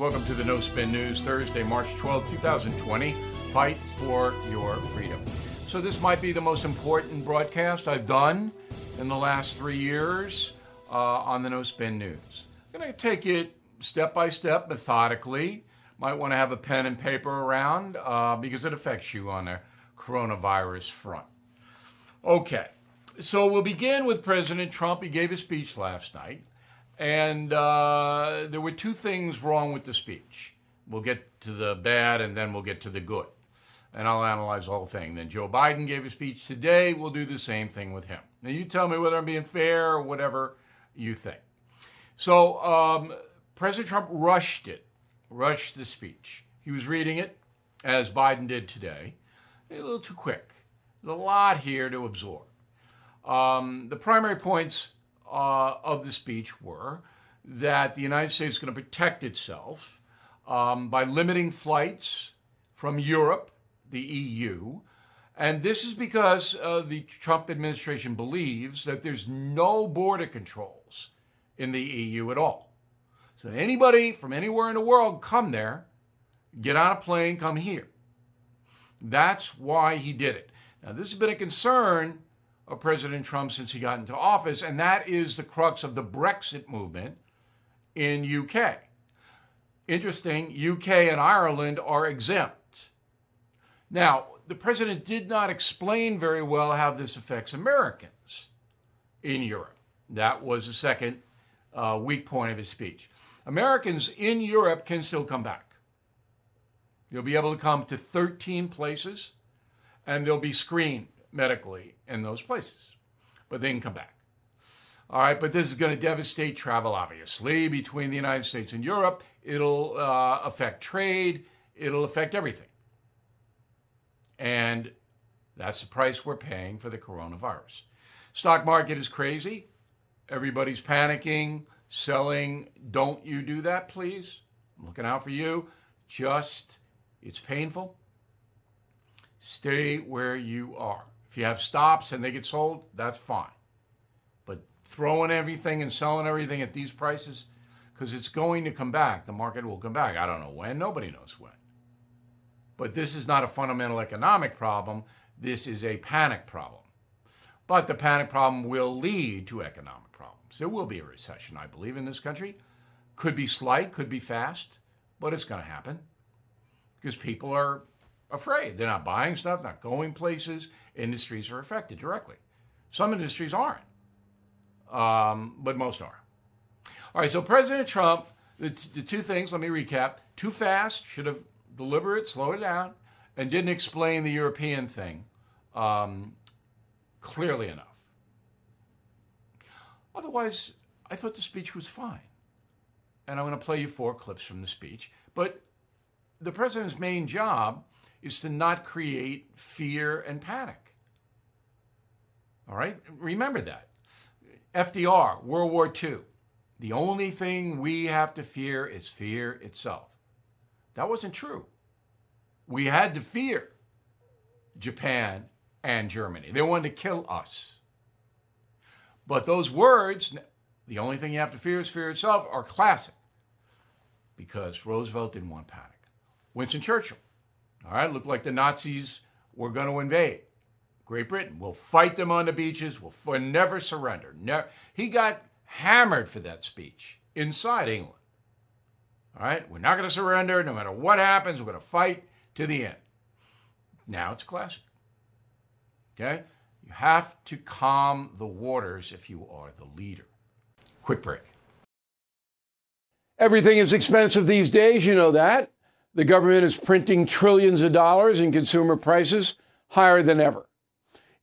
Welcome to the No Spin News, Thursday, March 12, 2020. Fight for your freedom. So, this might be the most important broadcast I've done in the last three years uh, on the No Spin News. I'm going to take it step by step, methodically. Might want to have a pen and paper around uh, because it affects you on the coronavirus front. Okay, so we'll begin with President Trump. He gave a speech last night. And uh, there were two things wrong with the speech. We'll get to the bad and then we'll get to the good. And I'll analyze the whole thing. Then Joe Biden gave a speech today. We'll do the same thing with him. Now, you tell me whether I'm being fair or whatever you think. So, um, President Trump rushed it, rushed the speech. He was reading it, as Biden did today, a little too quick. There's a lot here to absorb. Um, the primary points uh, of the speech were that the United States is going to protect itself um, by limiting flights from Europe, the EU. And this is because uh, the Trump administration believes that there's no border controls in the EU at all. So anybody from anywhere in the world come there, get on a plane, come here. That's why he did it. Now, this has been a concern of President Trump since he got into office, and that is the crux of the Brexit movement in UK. Interesting, UK and Ireland are exempt. Now, the president did not explain very well how this affects Americans in Europe. That was the second uh, weak point of his speech. Americans in Europe can still come back. You'll be able to come to 13 places and they'll be screened medically in those places, but they can come back. All right, but this is going to devastate travel, obviously, between the United States and Europe. It'll uh, affect trade, it'll affect everything. And that's the price we're paying for the coronavirus. Stock market is crazy. Everybody's panicking, selling. Don't you do that, please. I'm looking out for you. Just, it's painful. Stay where you are. If you have stops and they get sold, that's fine. But throwing everything and selling everything at these prices, because it's going to come back, the market will come back. I don't know when, nobody knows when. But this is not a fundamental economic problem, this is a panic problem. But the panic problem will lead to economic problems. There will be a recession, I believe, in this country. Could be slight, could be fast, but it's going to happen because people are afraid. They're not buying stuff, not going places. Industries are affected directly. Some industries aren't, um, but most are. All right, so President Trump, the, the two things, let me recap too fast, should have deliberate, slow it down, and didn't explain the European thing um, clearly enough. Otherwise, I thought the speech was fine. And I'm going to play you four clips from the speech. But the president's main job is to not create fear and panic. All right? Remember that. FDR, World War II. The only thing we have to fear is fear itself. That wasn't true. We had to fear Japan and Germany. They wanted to kill us. But those words, the only thing you have to fear is fear itself, are classic because Roosevelt didn't want panic. Winston Churchill, all right, looked like the Nazis were going to invade Great Britain. We'll fight them on the beaches. We'll, we'll never surrender. He got hammered for that speech inside England. All right, we're not going to surrender no matter what happens. We're going to fight to the end. Now it's classic. Okay? You have to calm the waters if you are the leader. Quick break. Everything is expensive these days, you know that. The government is printing trillions of dollars and consumer prices higher than ever.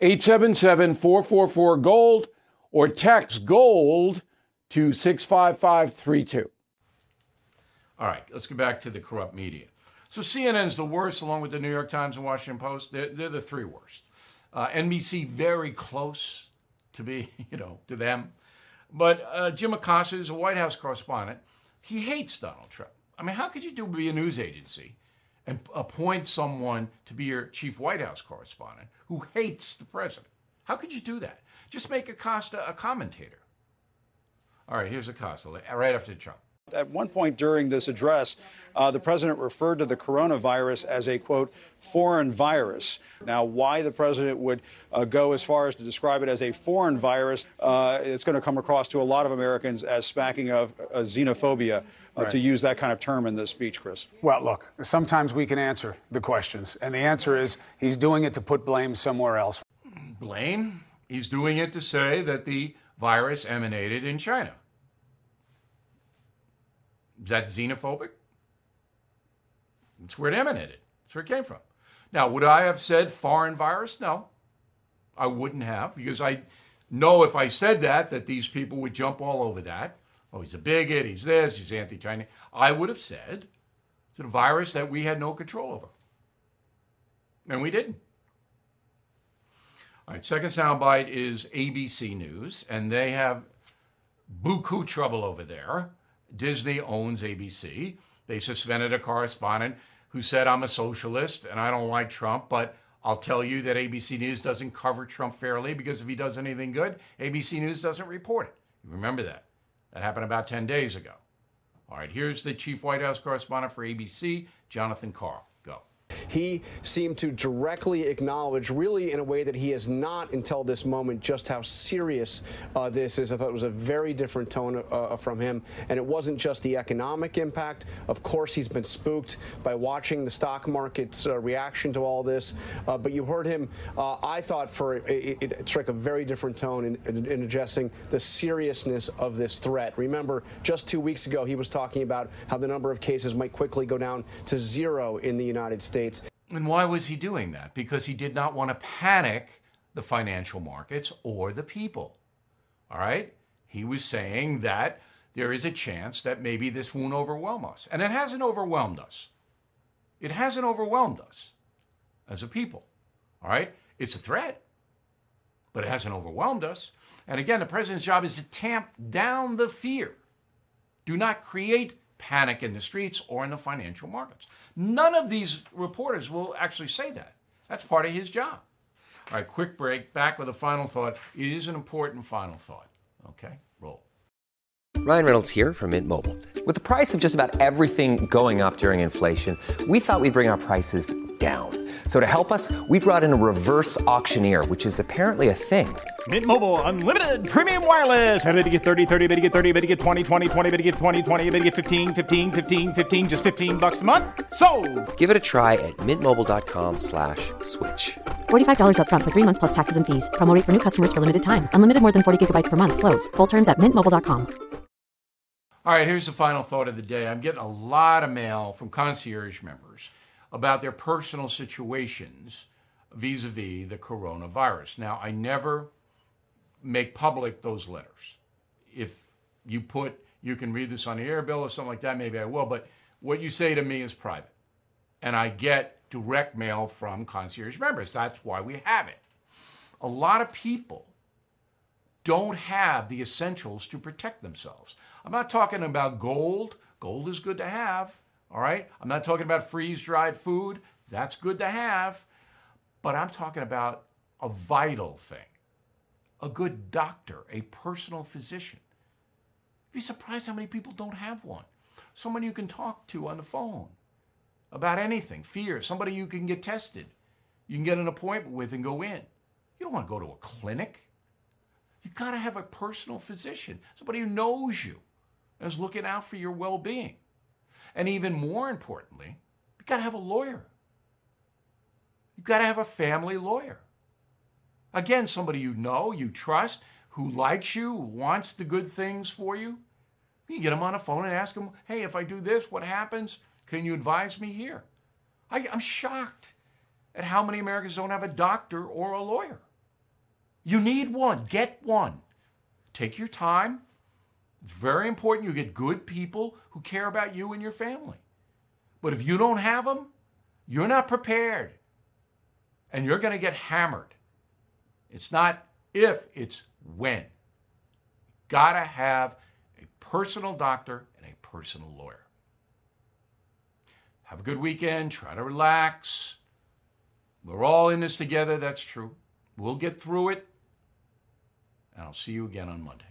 877 444 GOLD, or text GOLD to 65532. All right, let's get back to the corrupt media. So CNN's the worst, along with the New York Times and Washington Post. They're, they're the three worst. Uh, NBC very close to be, you know, to them. But uh, Jim Acosta is a White House correspondent. He hates Donald Trump. I mean, how could you do be a news agency and appoint someone to be your chief White House correspondent who hates the president? How could you do that? Just make Acosta a commentator. All right, here's Acosta right after Trump. At one point during this address, uh, the president referred to the coronavirus as a, quote, foreign virus. Now, why the president would uh, go as far as to describe it as a foreign virus, uh, it's going to come across to a lot of Americans as smacking of uh, xenophobia uh, right. to use that kind of term in this speech, Chris. Well, look, sometimes we can answer the questions. And the answer is he's doing it to put blame somewhere else. Blame? He's doing it to say that the virus emanated in China. Is that xenophobic? It's where it emanated. That's where it came from. Now, would I have said foreign virus? No, I wouldn't have, because I know if I said that, that these people would jump all over that. Oh, he's a bigot, he's this, he's anti Chinese. I would have said it's a virus that we had no control over. And we didn't. All right, second soundbite is ABC News, and they have buku trouble over there. Disney owns ABC. They suspended a correspondent who said, I'm a socialist and I don't like Trump, but I'll tell you that ABC News doesn't cover Trump fairly because if he does anything good, ABC News doesn't report it. You remember that. That happened about 10 days ago. All right, here's the chief White House correspondent for ABC, Jonathan Karl he seemed to directly acknowledge, really in a way that he has not until this moment, just how serious uh, this is. I thought it was a very different tone uh, uh, from him. And it wasn't just the economic impact. Of course, he's been spooked by watching the stock market's uh, reaction to all this. Uh, but you heard him, uh, I thought, for it, it, strike a very different tone in, in, in addressing the seriousness of this threat. Remember, just two weeks ago, he was talking about how the number of cases might quickly go down to zero in the United States. And why was he doing that? Because he did not want to panic the financial markets or the people. All right? He was saying that there is a chance that maybe this won't overwhelm us. And it hasn't overwhelmed us. It hasn't overwhelmed us as a people. All right? It's a threat, but it hasn't overwhelmed us. And again, the president's job is to tamp down the fear. Do not create panic in the streets or in the financial markets. None of these reporters will actually say that. That's part of his job. All right, quick break. Back with a final thought. It is an important final thought. Okay, roll. Ryan Reynolds here from Mint Mobile. With the price of just about everything going up during inflation, we thought we'd bring our prices down. So to help us, we brought in a reverse auctioneer, which is apparently a thing. Mint Mobile unlimited premium wireless. Ready to get 30, 30, bit to get 30, bit to get 20, 20, 20, bit to get 20, 20, bit to get 15, 15, 15, 15 just 15 bucks a month. So, Give it a try at mintmobile.com/switch. slash $45 up front for 3 months plus taxes and fees. Promo rate for new customers for limited time. Unlimited more than 40 gigabytes per month slows. Full terms at mintmobile.com. All right, here's the final thought of the day. I'm getting a lot of mail from concierge members about their personal situations vis a vis the coronavirus. Now, I never make public those letters. If you put, you can read this on the air bill or something like that, maybe I will, but what you say to me is private. And I get direct mail from concierge members. That's why we have it. A lot of people don't have the essentials to protect themselves. I'm not talking about gold. Gold is good to have. All right? I'm not talking about freeze dried food. That's good to have. But I'm talking about a vital thing a good doctor, a personal physician. You'd be surprised how many people don't have one. Someone you can talk to on the phone about anything, fear, somebody you can get tested. You can get an appointment with and go in. You don't want to go to a clinic. You've got to have a personal physician, somebody who knows you and is looking out for your well being. And even more importantly, you got to have a lawyer. You've got to have a family lawyer. Again, somebody you know, you trust, who likes you, wants the good things for you. You get them on a phone and ask them, hey, if I do this, what happens? Can you advise me here? I, I'm shocked at how many Americans don't have a doctor or a lawyer. You need one, get one. Take your time. It's very important you get good people who care about you and your family. But if you don't have them, you're not prepared. And you're going to get hammered. It's not if, it's when. Got to have a personal doctor and a personal lawyer. Have a good weekend. Try to relax. We're all in this together. That's true. We'll get through it. And I'll see you again on Monday.